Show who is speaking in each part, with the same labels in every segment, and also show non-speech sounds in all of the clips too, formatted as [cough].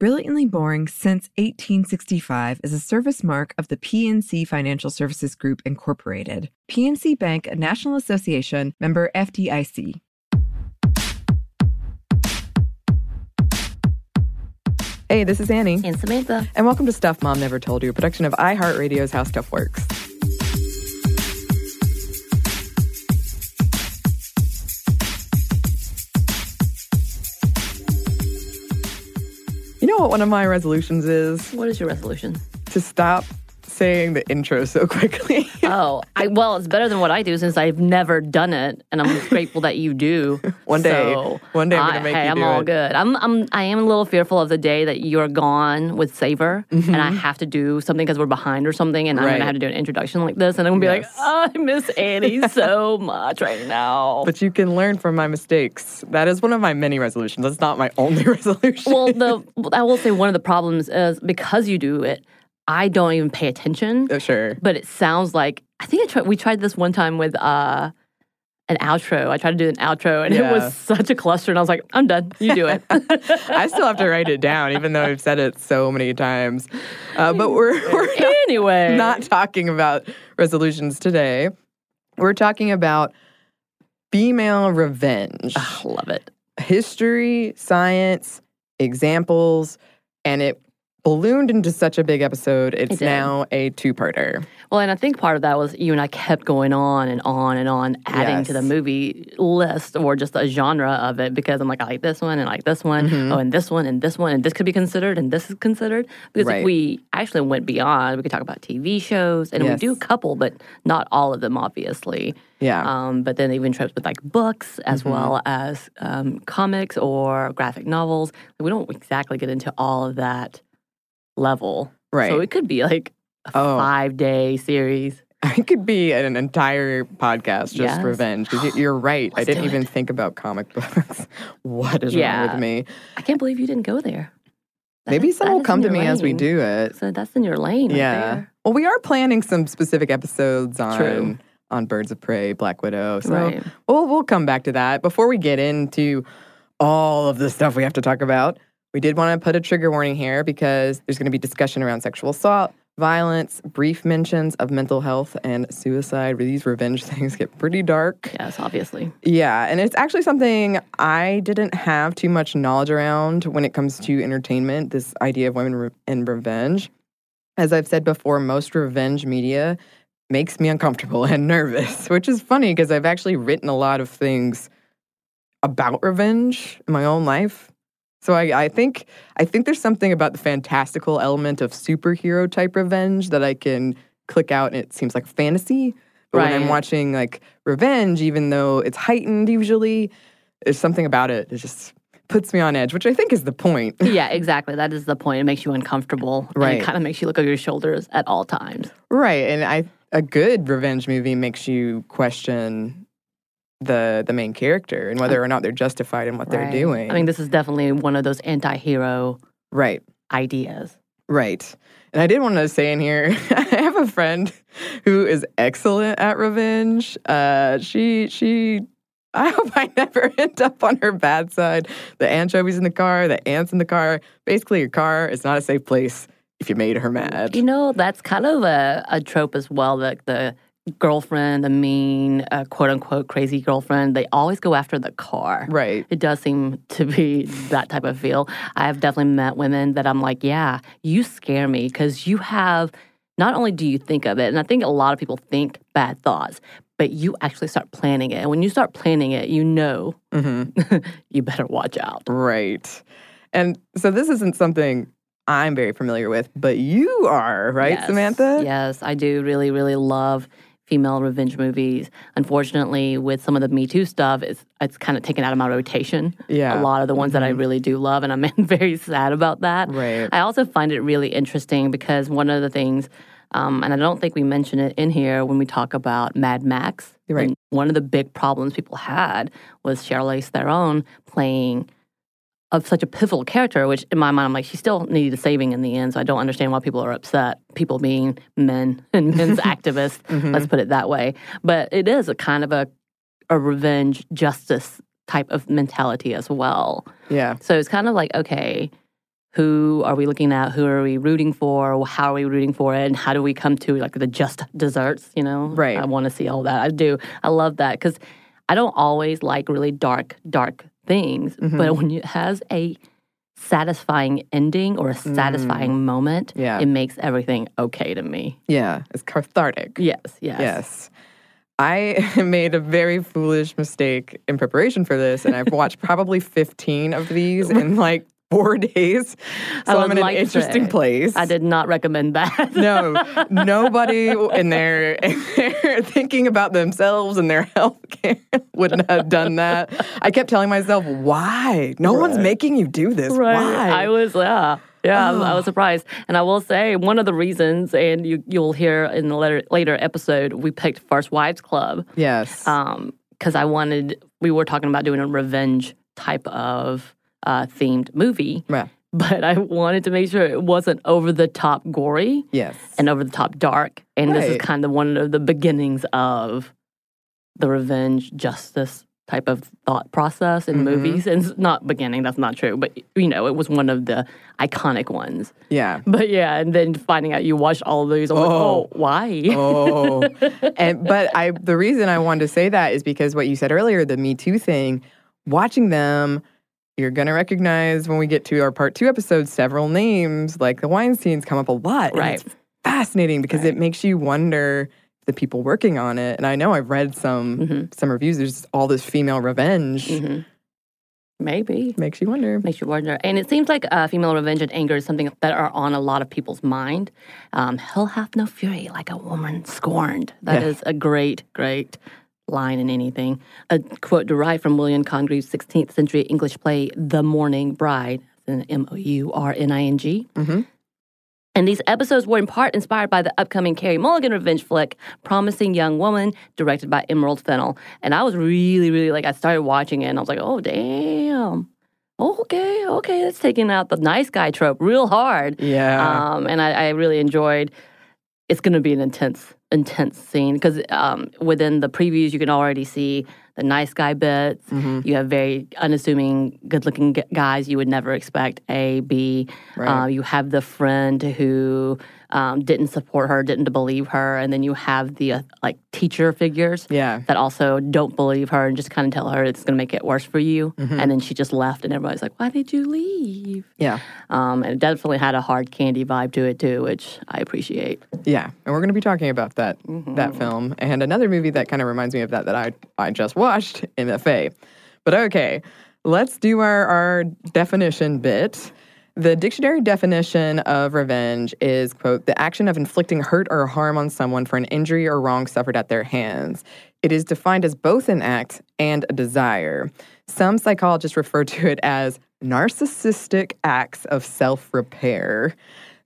Speaker 1: Brilliantly Boring Since 1865 is a service mark of the PNC Financial Services Group, Incorporated. PNC Bank, a National Association, member FDIC. Hey, this is Annie.
Speaker 2: And Samantha.
Speaker 1: And welcome to Stuff Mom Never Told You, a production of iHeartRadio's How Stuff Works. Know what one of my resolutions is?
Speaker 2: What is your resolution?
Speaker 1: To stop saying the intro so quickly. [laughs]
Speaker 2: oh, I well, it's better than what I do since I've never done it, and I'm grateful that you do. [laughs]
Speaker 1: One day,
Speaker 2: So,
Speaker 1: one day I'm gonna
Speaker 2: I-
Speaker 1: make
Speaker 2: hey,
Speaker 1: you
Speaker 2: I'm all
Speaker 1: it.
Speaker 2: good. I'm I'm I am a little fearful of the day that you're gone with Savor, and I have to do something because we're behind or something, and I'm
Speaker 1: Mm-hmm.
Speaker 2: Gonna have to do an introduction like this, and I'm gonna be
Speaker 1: Yes.
Speaker 2: like, oh, I miss Annie [laughs] so much right now.
Speaker 1: But you can learn from my mistakes. That is one of my many resolutions. That's not my only resolution.
Speaker 2: well, the I will say one of the problems is because you do it, I don't even pay attention.
Speaker 1: Uh, sure.
Speaker 2: but it sounds like I think I tried. We tried this one time with uh, an outro. I tried to do an outro, and it was such a cluster. And I was like, "I'm done. You do it." [laughs]
Speaker 1: I still have to write it down, even though I've said it so many times. Uh, but we're, [laughs] we're not,
Speaker 2: anyway,
Speaker 1: not talking about resolutions today. We're talking about female revenge,
Speaker 2: Ugh, love it.
Speaker 1: history, science, examples, and it ballooned into such a big episode. It's
Speaker 2: did.
Speaker 1: now a two-parter.
Speaker 2: Well, and I think part of that was you and I kept going on and on and on, adding to the movie list or just a genre of it because I'm like, I like this one and I like this one.
Speaker 1: Mhm.
Speaker 2: Oh, and this one and this one and this could be considered and this is considered. Because
Speaker 1: Right.
Speaker 2: if we actually went beyond, we could talk about TV shows and we do a couple, but not all of them, obviously.
Speaker 1: Yeah.
Speaker 2: Um, but then even trips with like books as
Speaker 1: Mm-hmm.
Speaker 2: well as um, comics or graphic novels. We don't exactly get into all of that level.
Speaker 1: Right.
Speaker 2: So it could be like a
Speaker 1: Oh.
Speaker 2: five day series. [laughs]
Speaker 1: It could be an entire podcast just
Speaker 2: Yes.
Speaker 1: revenge. Because you're [sighs] right. I didn't even
Speaker 2: it.
Speaker 1: think about comic [laughs] books. what is
Speaker 2: Yeah.
Speaker 1: wrong with me?
Speaker 2: I can't believe you didn't go there. That
Speaker 1: Maybe
Speaker 2: is-
Speaker 1: some will come to me as we do it.
Speaker 2: So that's in your lane. right
Speaker 1: yeah.
Speaker 2: there.
Speaker 1: Well, we are planning some specific episodes on
Speaker 2: True.
Speaker 1: on Birds of Prey, Black Widow. So
Speaker 2: Right.
Speaker 1: we'll we'll come back to that. Before we get into all of the stuff we have to talk about, we did want to put a trigger warning here because there's going to be discussion around sexual assault, violence, brief mentions of mental health and suicide. These revenge [laughs] things get pretty dark.
Speaker 2: Yes, obviously.
Speaker 1: Yeah, and it's actually something I didn't have too much knowledge around when it comes to entertainment, this idea of women re- and revenge. As I've said before, most revenge media makes me uncomfortable [laughs] and nervous, which is funny because I've actually written a lot of things about revenge in my own life. So I, I think I think there's something about the fantastical element of superhero type revenge that I can click out and it seems like fantasy. But when I'm watching like revenge, even though it's heightened usually, there's something about it that just puts me on edge, which I think is the point. [laughs]
Speaker 2: Yeah, exactly. That is the point. It makes you uncomfortable. And
Speaker 1: Right.
Speaker 2: it kind of makes you look over your shoulders at all times.
Speaker 1: right. And I a good revenge movie makes you question the the main character and whether or not they're justified in what they're doing.
Speaker 2: I mean, this is definitely one of those anti hero
Speaker 1: right.
Speaker 2: ideas.
Speaker 1: Right. And I did want to say in here, [laughs] I have a friend who is excellent at revenge. Uh, she she I hope I [laughs] never end up on her bad side. The anchovies in the car, the ants in the car. Basically, your car is not a safe place if you made her mad.
Speaker 2: You know, that's kind of a, a trope as well. That the girlfriend, the mean, uh, quote unquote, crazy girlfriend, they always go after the car.
Speaker 1: Right.
Speaker 2: It does seem to be that type of feel. I have definitely met women that I'm like, yeah, you scare me because you have, not only do you think of it, and I think a lot of people think bad thoughts, but you actually start planning it. And when you start planning it, you know
Speaker 1: Mm-hmm. [laughs]
Speaker 2: you better watch out.
Speaker 1: Right. And so this isn't something I'm very familiar with, but you are, right,
Speaker 2: Yes.
Speaker 1: Samantha?
Speaker 2: Yes, I do really, really love female revenge movies. Unfortunately, with some of the Me Too stuff, it's it's kind of taken out of my rotation.
Speaker 1: Yeah.
Speaker 2: A lot of the ones that I really do love, and I'm [laughs] very sad about that.
Speaker 1: Right.
Speaker 2: I also find it really interesting because one of the things, um, and I don't think we mention it in here when we talk about Mad Max.
Speaker 1: Right.
Speaker 2: and one of the big problems people had was Charlize Theron playing of such a pivotal character, which in my mind, I'm like, she still needed a saving in the end. So I don't understand why people are upset. People being men [laughs] and men's [laughs] activists,
Speaker 1: Mm-hmm.
Speaker 2: let's put it that way. But it is a kind of a, a revenge justice type of mentality as well.
Speaker 1: Yeah.
Speaker 2: So it's kind of like, okay, who are we looking at? Who are we rooting for? How are we rooting for it? And how do we come to like the just desserts? You know,
Speaker 1: Right.
Speaker 2: I want to see all that. I do. I love that because I don't always like really dark, dark things,
Speaker 1: Mm-hmm.
Speaker 2: but when it has a satisfying ending or a satisfying moment,
Speaker 1: Mm. Yeah.
Speaker 2: it makes everything okay to me.
Speaker 1: Yeah. It's cathartic.
Speaker 2: Yes, yes,
Speaker 1: Yes. I [laughs] made a very foolish mistake in preparation for this, and I've watched probably 15 of these in [laughs] like four [laughs] days.
Speaker 2: I
Speaker 1: So
Speaker 2: would
Speaker 1: I'm in an interesting
Speaker 2: say,
Speaker 1: place.
Speaker 2: I did not recommend that. [laughs]
Speaker 1: No, [laughs] nobody in there, in there thinking about themselves and their health care wouldn't have done that. I kept telling myself, why? No one's making you do this.
Speaker 2: Right.
Speaker 1: Why?
Speaker 2: I was, yeah. Yeah, I was- I was surprised. And I will say, one of the reasons, and you, you'll hear in the later, later episode, we picked First Wives Club
Speaker 1: yes.
Speaker 2: Um, because I wanted, we were talking about doing a revenge type of uh, themed movie,
Speaker 1: Yeah.
Speaker 2: but I wanted to make sure it wasn't over the top gory
Speaker 1: Yes.
Speaker 2: and over the top dark. And this is kind of one of the beginnings of the revenge justice type of thought process in
Speaker 1: Mm-hmm.
Speaker 2: movies. And it's not beginning, that's not true, but you know, it was one of the iconic ones.
Speaker 1: yeah.
Speaker 2: But yeah, and then finding out you watched all of these, I'm like,
Speaker 1: Oh.
Speaker 2: oh, why?
Speaker 1: Oh, [laughs] and but I the reason I wanted to say that is because what you said earlier, the Me Too thing, watching them, you're gonna recognize when we get to our part two episode several names like the Weinstein's come up a lot.
Speaker 2: Right.
Speaker 1: it's fascinating because it makes you wonder the people working on it. And I know I've read some
Speaker 2: Mhm.
Speaker 1: some reviews. There's all this female revenge.
Speaker 2: Mhm. Maybe.
Speaker 1: Makes you wonder.
Speaker 2: Makes you wonder. And it seems like uh, female revenge and anger is something that are on a lot of people's mind. Um, He'll have no fury like a woman scorned. That
Speaker 1: Yeah.
Speaker 2: is a great, great line in anything. A quote derived from William Congreve's 16th century English play, The Mourning Bride, M O U R N I N G.
Speaker 1: Mhm.
Speaker 2: And these episodes were in part inspired by the upcoming Carey Mulligan revenge flick, Promising Young Woman, directed by Emerald Fennell. And I was really, really like, I started watching it and I was like, oh, damn. Okay, okay, that's taking out the nice guy trope real hard.
Speaker 1: Yeah.
Speaker 2: Um, and I, I really enjoyed. It's going to be an intense, intense scene because um, within the previews you can already see the nice guy bits.
Speaker 1: Mm-hmm.
Speaker 2: You have very unassuming, good-looking guys you would never expect. A, B.
Speaker 1: Right.
Speaker 2: Uh, you have the friend who um, didn't support her, didn't believe her, and then you have the uh, like teacher figures
Speaker 1: yeah.
Speaker 2: that also don't believe her and just kind of tell her it's going to make it worse for you.
Speaker 1: Mm-hmm.
Speaker 2: And then she just left, and everybody's like, "Why did you leave?"
Speaker 1: Yeah.
Speaker 2: Um, and it definitely had a hard candy vibe to it too, which I appreciate.
Speaker 1: Yeah, and we're going to be talking about that that film and another movie that kind of reminds me of that that I I just watched MFA. But okay, let's do our our definition bit. The dictionary definition of revenge is quote the action of inflicting hurt or harm on someone for an injury or wrong suffered at their hands. It is defined as both an act and a desire. Some psychologists refer to it as narcissistic acts of self-repair.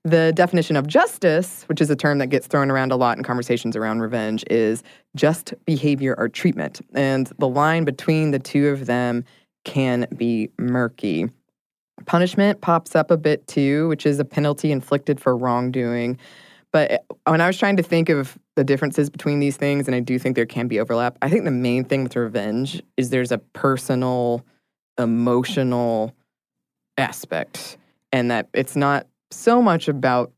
Speaker 1: The definition of justice, which is a term that gets thrown around a lot in conversations around revenge, is just behavior or treatment. And the line between the two of them can be murky. Punishment pops up a bit too, which is a penalty inflicted for wrongdoing. But eh, when I was trying to think of the differences between these things, and I do think there can be overlap. I think the main thing with revenge is there's a personal, emotional aspect, and that it's not so much about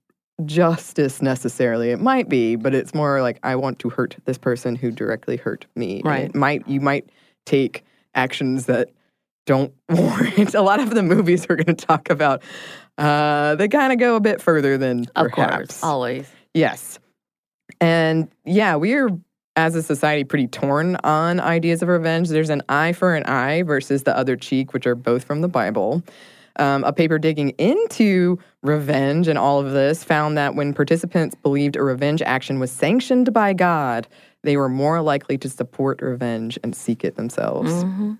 Speaker 1: justice necessarily. It might be, but it's more like I want to hurt this person who directly hurt me. And
Speaker 2: Right.
Speaker 1: it might you might take actions that don't [laughs] warrant. A lot of the movies we're going to talk about, uh, they kind of go a bit further than
Speaker 2: Of
Speaker 1: perhaps.
Speaker 2: course, always.
Speaker 1: Yes. And yeah, we are, as a society, pretty torn on ideas of revenge. There's an eye for an eye versus the other cheek, which are both from the Bible. Um, a paper digging into revenge and all of this found that when participants believed a revenge action was sanctioned by God, they were more likely to support revenge and seek it themselves.
Speaker 2: Mhm.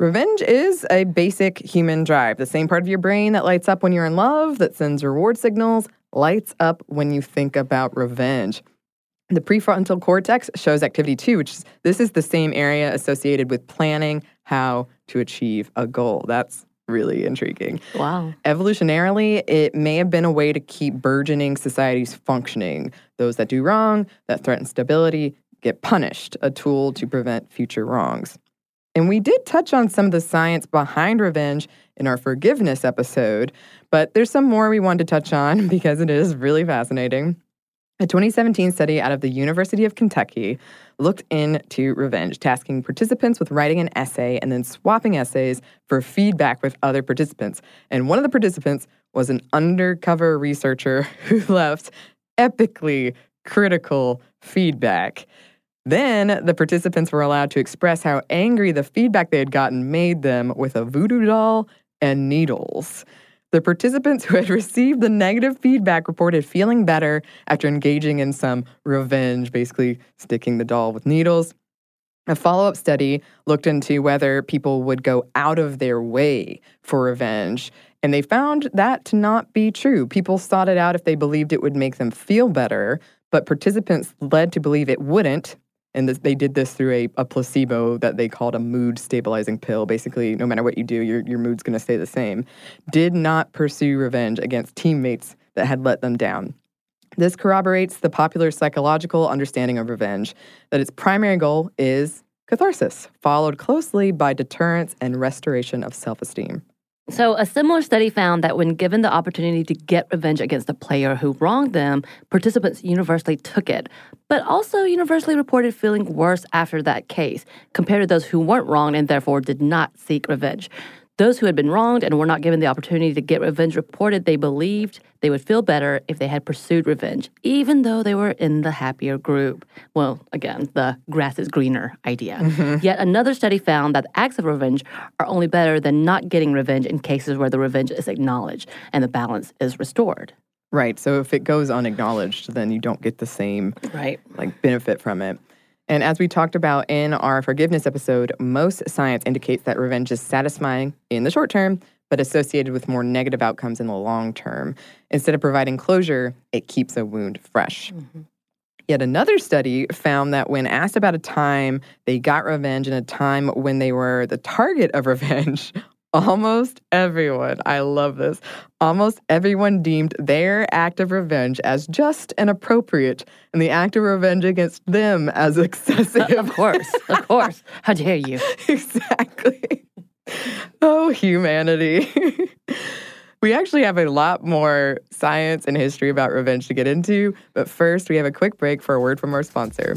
Speaker 1: Revenge is a basic human drive. The same part of your brain that lights up when you're in love, that sends reward signals, lights up when you think about revenge. The prefrontal cortex shows activity too, which is, this is the same area associated with planning how to achieve a goal. That's really intriguing.
Speaker 2: Wow.
Speaker 1: Evolutionarily, it may have been a way to keep burgeoning societies functioning. Those that do wrong, that threaten stability, get punished, a tool to prevent future wrongs. And we did touch on some of the science behind revenge in our forgiveness episode, but there's some more we wanted to touch on [laughs] because it is really fascinating. A 2017 study out of the University of Kentucky looked into revenge, tasking participants with writing an essay and then swapping essays for feedback with other participants. And one of the participants was an undercover researcher [laughs] who left epically critical feedback. Then the participants were allowed to express how angry the feedback they had gotten made them with a voodoo doll and needles. The participants [laughs] who had received the negative feedback reported feeling better after engaging in some revenge, basically sticking the doll with needles. A follow up study looked into whether people would go out of their way for revenge, and they found that to not be true. People sought it out if they believed it would make them feel better, but participants led to believe it wouldn't. And this, they did this through a, a placebo that they called a mood stabilizing pill. Basically, no matter what you do, your, your mood's going to stay the same. Did not pursue revenge against teammates that had let them down. This corroborates the popular psychological understanding of revenge that its primary goal is catharsis, followed closely by deterrence and restoration of self esteem.
Speaker 2: So, a similar study found that when given the opportunity to get revenge against a player who wronged them, participants universally took it, but also universally reported feeling worse after that case compared to those who weren't wronged and therefore did not seek revenge. Those who had been wronged and were not given the opportunity to get revenge reported they believed they would feel better if they had pursued revenge, even though they were in the happier group. Well, again, the grass is greener idea. Mm-hmm. Yet another study found that acts of revenge are only better than not getting revenge in cases where the revenge is acknowledged and the balance is restored.
Speaker 1: Right. So if it goes unacknowledged, then you don't get the same
Speaker 2: Right.
Speaker 1: like benefit from it. And as we talked about in our forgiveness episode, most science indicates that revenge is satisfying in the short term, but associated with more negative outcomes in the long term. Instead of providing closure, it keeps a wound fresh. Mm-hmm. Yet another study found that when asked about a time they got revenge and a time when they were the target of [laughs] revenge, almost everyone, I love this, almost everyone deemed their act of revenge as just and appropriate, and the act of revenge against them as [laughs] excessive.
Speaker 2: Of course. Of course. How dare you? [laughs]
Speaker 1: exactly. Oh, humanity. [laughs] we actually have a lot more science and history about revenge to get into, but first, we have a quick break for a word from our sponsor.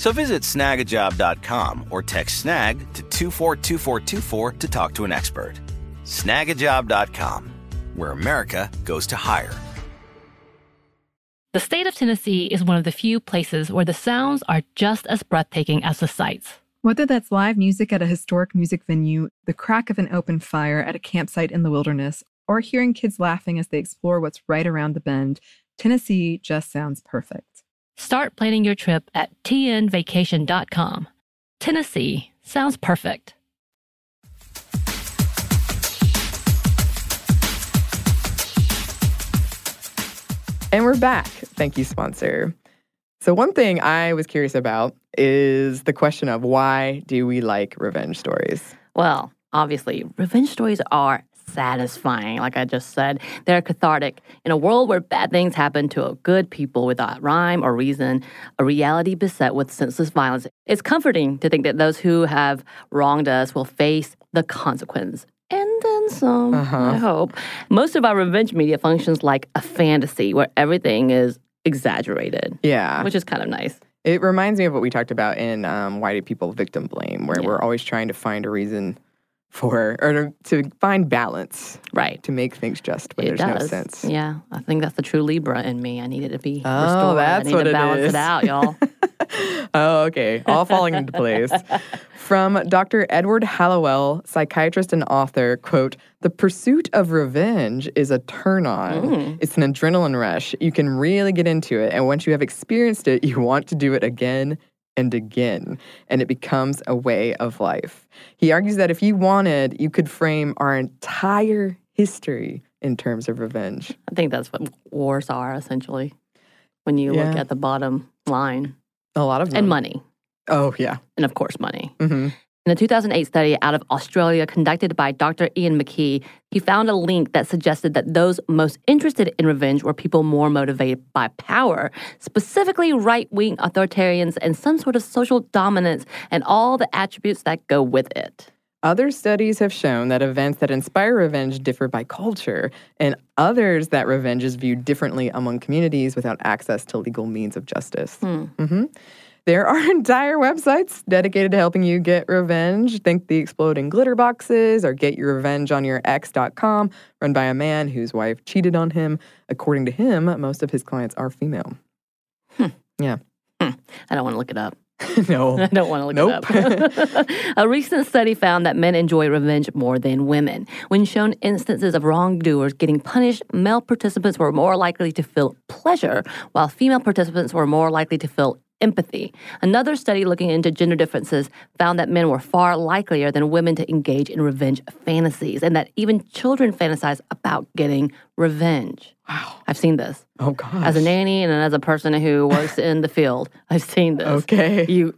Speaker 3: So visit snagajob.com or text snag to 242424 to talk to an expert. Snagajob.com, where America goes to hire.
Speaker 4: The state of Tennessee is one of the few places where the sounds are just as breathtaking as the sights.
Speaker 5: Whether that's live music at a historic music venue, the crack of an open fire at a campsite in the wilderness, or hearing kids laughing as they explore what's right around the bend, Tennessee just sounds perfect.
Speaker 4: Start planning your trip at tnvacation.com. Tennessee sounds perfect.
Speaker 1: And we're back. Thank you, sponsor. So, one thing I was curious about is the question of why do we like revenge stories?
Speaker 2: Well, obviously, revenge stories are satisfying, like I just said. They're cathartic. In a world where bad things happen to good people without rhyme or reason, a reality beset with senseless violence, it's comforting to think that those who have wronged us will face the consequence. And then some,
Speaker 1: Uh-huh.
Speaker 2: I hope. Most of our revenge media functions like a fantasy where everything is exaggerated,
Speaker 1: Yeah.
Speaker 2: which is kind of nice.
Speaker 1: It reminds me of what we talked about in um, Why Do People Victim Blame, where
Speaker 2: Yeah.
Speaker 1: we're always trying to find a reason for, or to, find balance
Speaker 2: Right.
Speaker 1: to make things just when
Speaker 2: it
Speaker 1: there's
Speaker 2: does.
Speaker 1: no sense.
Speaker 2: Yeah, I think that's the true Libra in me. I need it to be
Speaker 1: Oh,
Speaker 2: restored.
Speaker 1: that's
Speaker 2: I need
Speaker 1: what
Speaker 2: to balance
Speaker 1: is.
Speaker 2: it out, y'all. [laughs]
Speaker 1: Oh, okay. All falling into place. [laughs] From Dr. Edward Hallowell, psychiatrist and author, quote, the pursuit of revenge is a turn on.
Speaker 2: Mm.
Speaker 1: It's an adrenaline rush. You can really get into it. And once you have experienced it, you want to do it again and again. And it becomes a way of life. He argues that if you wanted, you could frame our entire history in terms of revenge.
Speaker 2: I think that's what wars are essentially. When you look at the bottom line
Speaker 1: A lot of them.
Speaker 2: and money,
Speaker 1: Oh, yeah.
Speaker 2: and of course money.
Speaker 1: hmm
Speaker 2: In a 2008 study out of Australia conducted by Dr. Ian McKee, he found a link that suggested that those most interested in revenge were people more motivated by power, specifically right wing authoritarians and some sort of social dominance and all the attributes that go with it.
Speaker 1: Other studies have shown that events that inspire revenge differ by culture, and others that revenge is viewed differently among communities without access to legal means of justice. hmm There are [laughs] entire websites dedicated to helping you get revenge. Think the exploding glitter boxes or get your revenge on your ex.com, run by a man whose wife cheated on him. According to him, most of his clients are female. Hmm. Yeah. Hmm.
Speaker 2: I don't want to look it up. [laughs] [laughs]
Speaker 1: no.
Speaker 2: I don't want to look
Speaker 1: Nope.
Speaker 2: it up. a recent study found that men enjoy revenge more than women. When shown instances of wrongdoers getting punished, male participants were more likely to feel pleasure, while female participants were more likely to feel empathy. Another study looking into gender differences found that men were far likelier than women to engage in revenge fantasies, and that even children fantasize about getting revenge.
Speaker 1: Wow.
Speaker 2: I've seen this.
Speaker 1: Oh, gosh.
Speaker 2: As a nanny and as a person who works in the field, I've seen this.
Speaker 1: Okay.
Speaker 2: You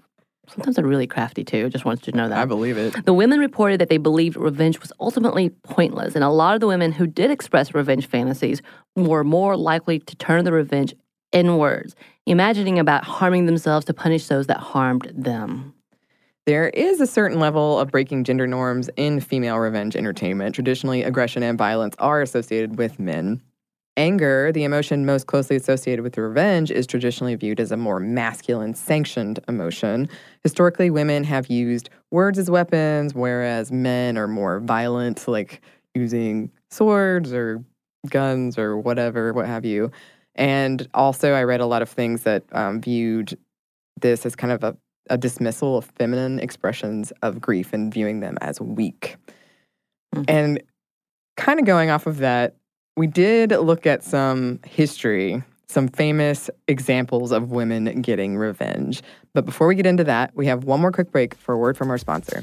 Speaker 2: sometimes are really crafty too. Just wants you to know that.
Speaker 1: I believe it.
Speaker 2: The women reported that they believed revenge was ultimately pointless, and a lot of the women who did express revenge fantasies were more likely to turn the revenge inwards, imagining about harming themselves to punish those that harmed them.
Speaker 1: There is a certain level of breaking gender norms in female revenge entertainment. Traditionally, aggression and violence are associated with men. Anger, the emotion most closely associated with revenge, is traditionally viewed as a more masculine, sanctioned emotion. Historically, women have used words as weapons, whereas men are more violent, like using swords or guns or whatever, what have you. And also, I read a lot of things that um, viewed this as kind of a, a dismissal of feminine expressions of grief and viewing them as weak.
Speaker 2: Mhm.
Speaker 1: And kind of going off of that, we did look at some history, some famous examples of women getting revenge. But before we get into that, we have one more quick break for a word from our sponsor.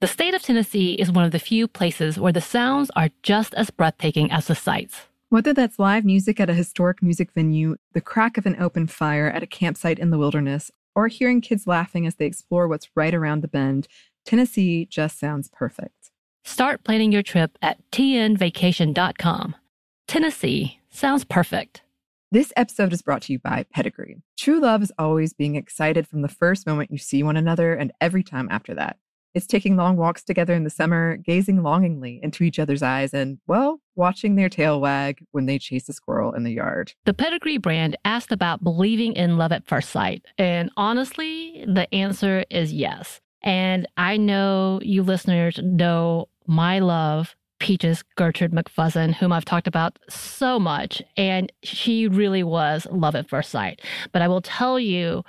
Speaker 4: The state of Tennessee is one of the few places where the sounds are just as breathtaking as the sights.
Speaker 5: Whether that's live music at a historic music venue, the crack of an open fire at a campsite in the wilderness, or hearing kids laughing as they explore what's right around the bend, Tennessee just sounds perfect.
Speaker 4: Start planning your trip at tnvacation.com. Tennessee sounds perfect.
Speaker 5: This episode is brought to you by Pedigree. True love is always being excited from the first moment you see one another and every time after that. It's taking long walks together in the summer, gazing longingly into each other's eyes, and, well, watching their tail wag when they chase a squirrel in the yard.
Speaker 4: The Pedigree brand asked about believing in love at first sight. And honestly, the answer is yes. And I know you listeners know my love, Peaches Gertrude McFuzzin, whom I've talked about so much. And she really was love at first sight. But I will tell you,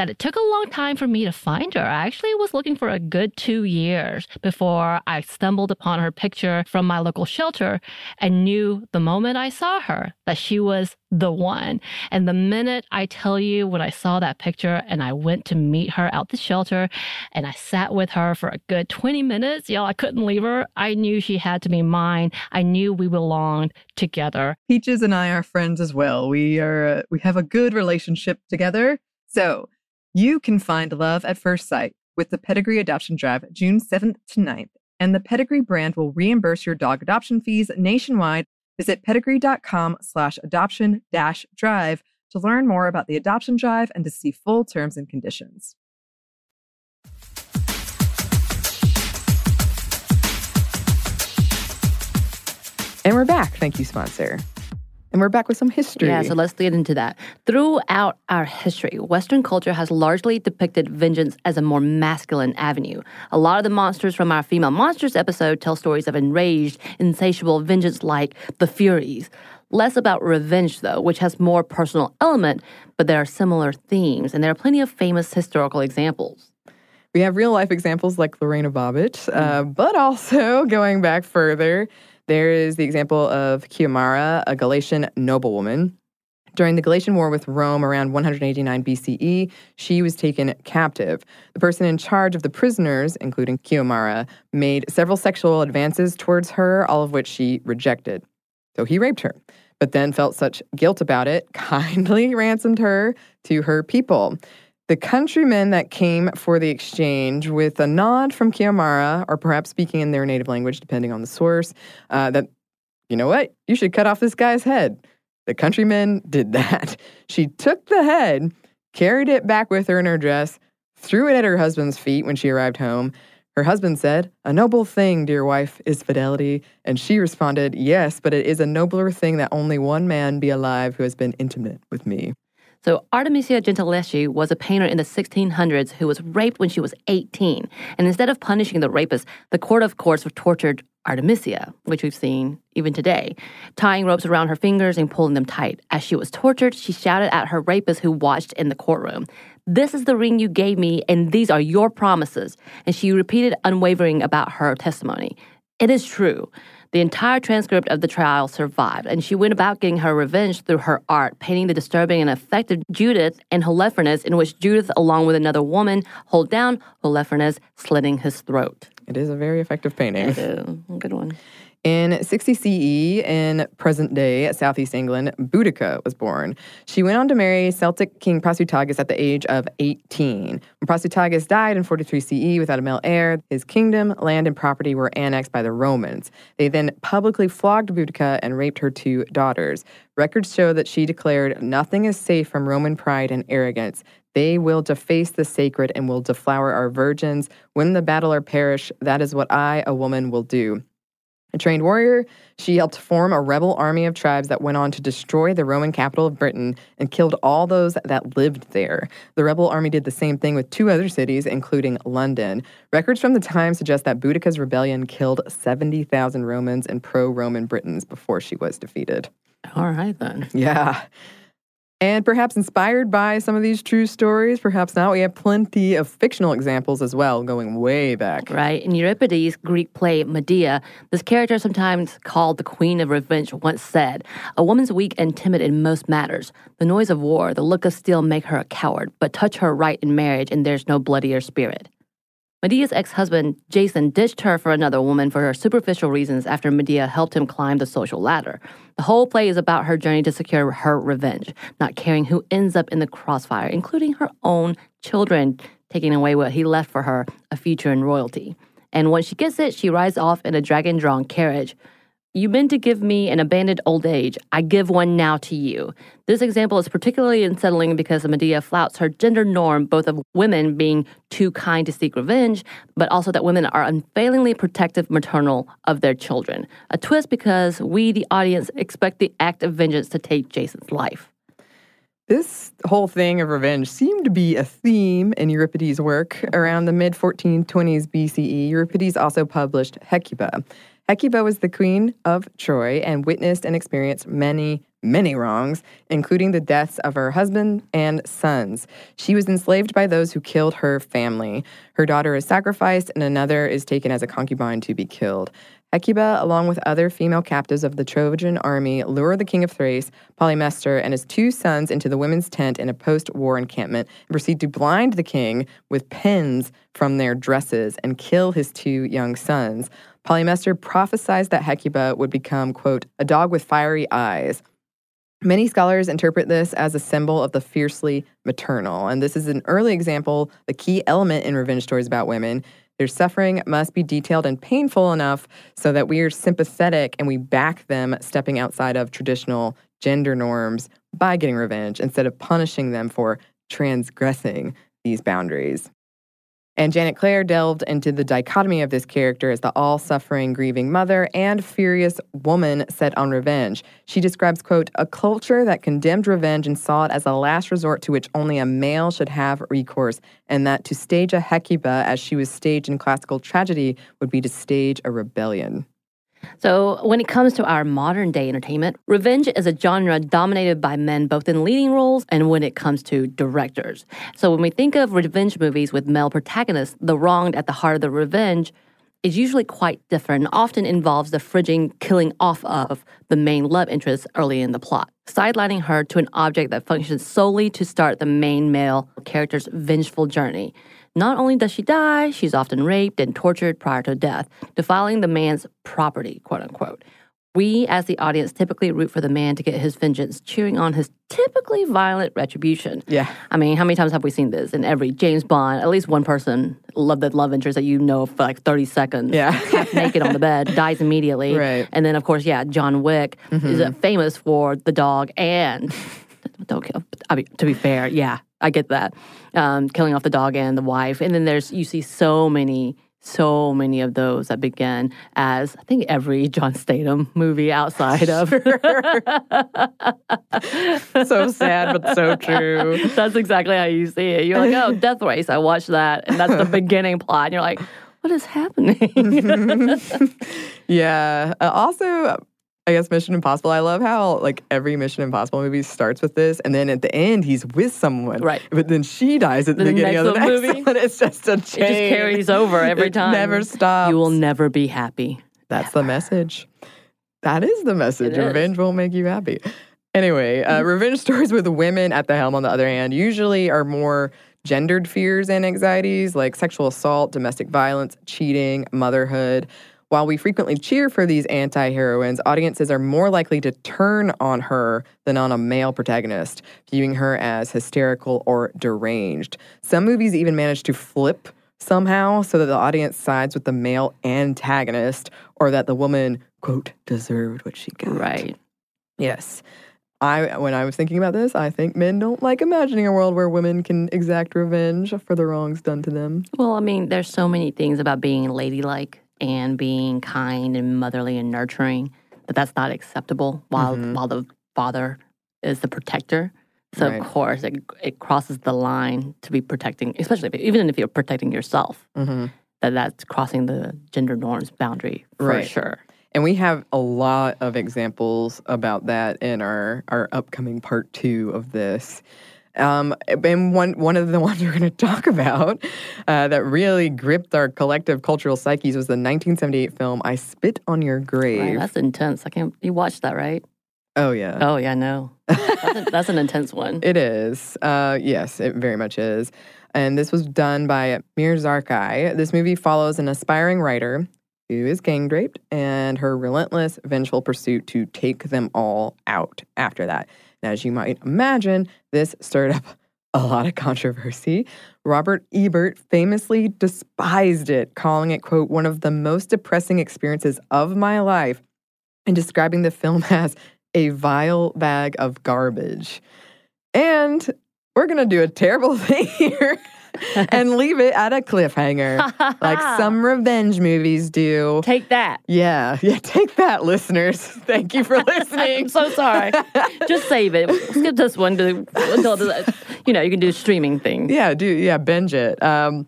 Speaker 4: that it took a long time for me to find her. I actually was looking for a good two years before I stumbled upon her picture from my local shelter and knew the moment I saw her that she was the one. And the minute I tell you when I saw that picture and I went to meet her out the shelter and I sat with her for a good 20 minutes, y'all, I couldn't leave her. I knew she had to be mine. I knew we belonged together.
Speaker 5: Peaches and I are friends as well. We are uh, we have a good relationship together. So, you can find love at first sight with the Pedigree Adoption Drive June 7th to 9th, and the Pedigree brand will reimburse your dog adoption fees nationwide. Visit pedigree.com slash adoption dash drive to learn more about the adoption drive and to see full terms and conditions.
Speaker 1: And we're back. Thank you, sponsor. And we're back with some history.
Speaker 2: Yeah, so let's get into that. Throughout our history, Western culture has largely depicted vengeance as a more masculine avenue. A lot of the monsters from our Female Monsters episode tell stories of enraged, insatiable vengeance like the Furies. Less about revenge, though, which has more personal element, but there are similar themes, and there are plenty of famous historical examples.
Speaker 1: We have real life examples like Lorena Bobbitt, uh, but also [laughs] going back further, there is the example of Chiomara, a Galatian noblewoman. During the Galatian War with Rome around 189 BCE, she was taken captive. The person in charge of the prisoners, including Chiomara, made several sexual advances towards her, all of which she rejected. So he raped her, but then felt such guilt about it, [laughs] kindly ransomed her to her people. The countrymen that came for the exchange, with a nod from Chiomara, or perhaps speaking in their native language, depending on the source, uh, that, you know what, you should cut off this guy's head. The countrymen did [laughs] that. She took the head, carried it back with her in her dress, threw it at her husband's feet when she arrived home. Her husband said, A noble thing, dear wife, is fidelity. And she responded, Yes, but it is a nobler thing that only one man be alive who has been intimate with me.
Speaker 2: So Artemisia Gentileschi was a painter in the 1600s who was raped when she was 18. And instead of punishing the rapist, the court, of course, tortured Artemisia, which we've seen even today, tying ropes around her fingers and pulling them tight. As she was tortured, she shouted at her rapist who watched in the courtroom. This is the ring you gave me, and these are your promises. And she repeated unwavering about her testimony. It is true. The entire transcript of the trial survived, and she went about getting her revenge through her art, painting the disturbing and effective Judith and Holofernes, in which Judith, along with another woman, hold down Holofernes, slitting his throat.
Speaker 1: It is a very effective painting.
Speaker 2: It is. Good one.
Speaker 1: In 60 CE, in present day southeast England, Boudica was born. She went on to marry Celtic king Prasutagus at the age of 18. When Prasutagus died in 43 CE without a male heir, his kingdom, land, and property were annexed by the Romans. They then publicly flogged Boudica and raped her two daughters. Records show that she declared, Nothing is safe from Roman pride and arrogance. They will deface the sacred and will deflower our virgins. Win the battle or perish. That is what I, a woman, will do. A trained warrior, she helped form a rebel army of tribes that went on to destroy the Roman capital of Britain and killed all those that lived there. The rebel army did the same thing with two other cities, including London. Records from the time suggest that Boudica's rebellion killed 70,000 Romans and pro Roman Britons before she was defeated.
Speaker 2: All right, then.
Speaker 1: Yeah. And perhaps inspired by some of these true stories, perhaps not, we have plenty of fictional examples as well, going way back.
Speaker 2: Right. In Euripides' Greek play Medea, this character, sometimes called the Queen of Revenge, once said, A woman's weak and timid in most matters. The noise of war, the look of steel make her a coward, but touch her right in marriage, and there's no bloodier spirit. Medea's ex husband, Jason, ditched her for another woman for her superficial reasons after Medea helped him climb the social ladder. The whole play is about her journey to secure her revenge, not caring who ends up in the crossfire, including her own children, taking away what he left for her a future in royalty. And when she gets it, she rides off in a dragon drawn carriage. You meant to give me an abandoned old age. I give one now to you. This example is particularly unsettling because Medea flouts her gender norm, both of women being too kind to seek revenge, but also that women are unfailingly protective maternal of their children. A twist because we, the audience, expect the act of vengeance to take Jason's life.
Speaker 1: This whole thing of revenge seemed to be a theme in Euripides' work. Around the mid 1420s BCE, Euripides also published Hecuba. Hecuba was the queen of Troy and witnessed and experienced many, many wrongs, including the deaths of her husband and sons. She was enslaved by those who killed her family. Her daughter is sacrificed, and another is taken as a concubine to be killed. Hecuba, along with other female captives of the Trojan army, lure the king of Thrace, Polymestor, and his two sons into the women's tent in a post war encampment and proceed to blind the king with pins from their dresses and kill his two young sons. Polymestor prophesied that Hecuba would become, quote, a dog with fiery eyes. Many scholars interpret this as a symbol of the fiercely maternal, and this is an early example, the key element in revenge stories about women. Their suffering must be detailed and painful enough so that we are sympathetic and we back them stepping outside of traditional gender norms by getting revenge instead of punishing them for transgressing these boundaries. And Janet Clare delved into the dichotomy of this character as the all suffering, grieving mother and furious woman set on revenge. She describes, quote, a culture that condemned revenge and saw it as a last resort to which only a male should have recourse, and that to stage a Hecuba as she was staged in classical tragedy would be to stage a rebellion.
Speaker 2: So, when it comes to our modern day entertainment, revenge is a genre dominated by men both in leading roles and when it comes to directors. So, when we think of revenge movies with male protagonists, the wronged at the heart of the revenge is usually quite different often involves the fridging killing off of the main love interest early in the plot, sidelining her to an object that functions solely to start the main male character's vengeful journey. Not only does she die, she's often raped and tortured prior to death, defiling the man's property, quote unquote. We, as the audience, typically root for the man to get his vengeance, cheering on his typically violent retribution.
Speaker 1: Yeah.
Speaker 2: I mean, how many times have we seen this in every James Bond? At least one person, love the love interest that you know for like 30 seconds,
Speaker 1: Yeah. [laughs]
Speaker 2: half naked on the bed, [laughs] dies immediately.
Speaker 1: Right.
Speaker 2: And then, of course, yeah, John Wick is uh, famous for the dog and [laughs] don't kill. I mean, to be fair, yeah, I get that. Um, killing off the dog and the wife, and then there's you see so many, so many of those that begin as I think every [laughs] John Statham movie outside of. [laughs]
Speaker 1: so sad, but so true.
Speaker 2: that's exactly how you see it. You're like, oh, [laughs] Death Race. I watched that, and that's the beginning plot. And you're like, what is happening?
Speaker 1: Yeah. Uh, also, I guess Mission Impossible. I love how like every Mission Impossible movie starts with this, and then at the end he's with someone,
Speaker 2: Right.
Speaker 1: But then she dies at the,
Speaker 2: The
Speaker 1: beginning of the
Speaker 2: next movie?
Speaker 1: one. [laughs] It's just a chain.
Speaker 2: It just carries over [laughs] every
Speaker 1: It
Speaker 2: time.
Speaker 1: Never stops.
Speaker 2: You will never be happy.
Speaker 1: That's the message. That is the message.
Speaker 2: It is.
Speaker 1: Revenge won't make you happy. Anyway, uh, [laughs] revenge stories with women at the helm, on the other hand, usually are more gendered fears and anxieties like sexual assault, domestic violence, cheating, motherhood. While we frequently cheer for these anti heroines, audiences are more likely to turn on her than on a male protagonist, viewing her as hysterical or deranged. Some movies even manage to flip somehow so that the audience sides with the male antagonist or that the woman, quote, deserved what she got.
Speaker 2: Right.
Speaker 1: Yes. I when I was thinking about this, I think men don't like imagining a world where women can exact revenge for the wrongs done to them.
Speaker 2: Well, I mean, there's so many things about being ladylike and being kind and motherly and nurturing that that's not acceptable while
Speaker 1: Mhm.
Speaker 2: while the father is the protector. So
Speaker 1: Right.
Speaker 2: of course it it crosses the line to be protecting, especially if, even if you're protecting yourself.
Speaker 1: hmm
Speaker 2: That that's crossing the gender norms boundary for
Speaker 1: Right.
Speaker 2: sure.
Speaker 1: And we have a lot of examples about that in our our upcoming part two of this. Um, and one one of the [laughs] ones we're going to talk about uh, that really gripped our collective cultural psyches was the 1978 film "I Spit on Your Grave."
Speaker 2: That's intense. I can't. You watched that, right?
Speaker 1: oh yeah,
Speaker 2: Oh yeah, no. That's, a, that's an intense one. [laughs]
Speaker 1: It is. Uh, yes, it very much is. And this was done by Meir Zarchi. This movie follows an aspiring writer who is gang raped and her relentless, vengeful pursuit to take them all out after that. As you might imagine, this stirred up a lot of controversy. Robert Ebert famously despised it, calling it, quote, one of the most depressing experiences of my life, and describing the film [laughs] as a vile bag of garbage. And we're going to do a terrible [laughs] thing here [laughs] and leave it at a cliffhanger, like [laughs] some revenge movies do.
Speaker 2: Take that.
Speaker 1: Yeah, [laughs] yeah, take that, listeners. Thank you for listening.
Speaker 2: I'm so sorry. Just save it. Skip this one to, until the, you know you can do streaming thing.
Speaker 1: Yeah, do yeah, binge it. Um,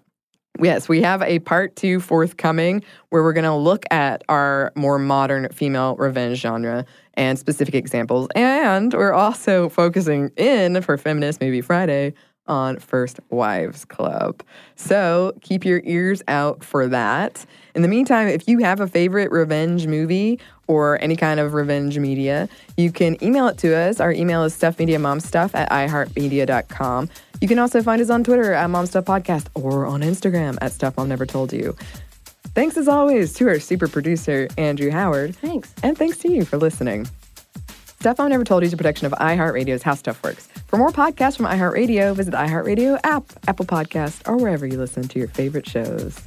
Speaker 1: yes, we have a part two forthcoming where we're going to look at our more modern female revenge genre and specific examples, and we're also focusing in for Feminist Movie Friday on First Wives Club. So keep your ears out for that. In the meantime, if you have a favorite revenge movie or any kind of revenge media, you can email it to us. Our email is stuffmediamomstuff at iheartmedia.com. You can also find us on Twitter at momstuffpodcast or on Instagram at Stuff Mom Never Told You. Thanks as always to our super producer, Andrew Howard.
Speaker 2: Thanks.
Speaker 1: And thanks to you for listening. Mom Never Told You is a production of iHeartRadio's How Stuff Works. For more podcasts from iHeartRadio, visit the iHeartRadio app, Apple Podcast, or wherever you listen to your favorite shows.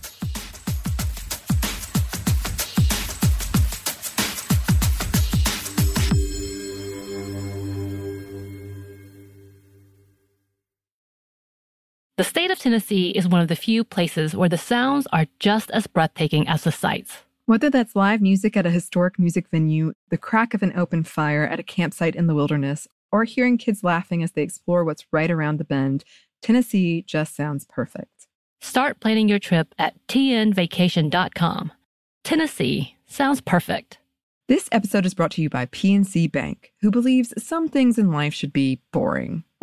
Speaker 4: The state of Tennessee is one of the few places where the sounds are just as breathtaking as the sights.
Speaker 5: Whether that's live music at a historic music venue, the crack of an open fire at a campsite in the wilderness, or hearing kids laughing as they explore what's right around the bend, Tennessee just sounds perfect.
Speaker 4: Start planning your trip at tnvacation.com. Tennessee sounds perfect.
Speaker 5: This episode is brought to you by PNC Bank, who believes some things in life should be boring,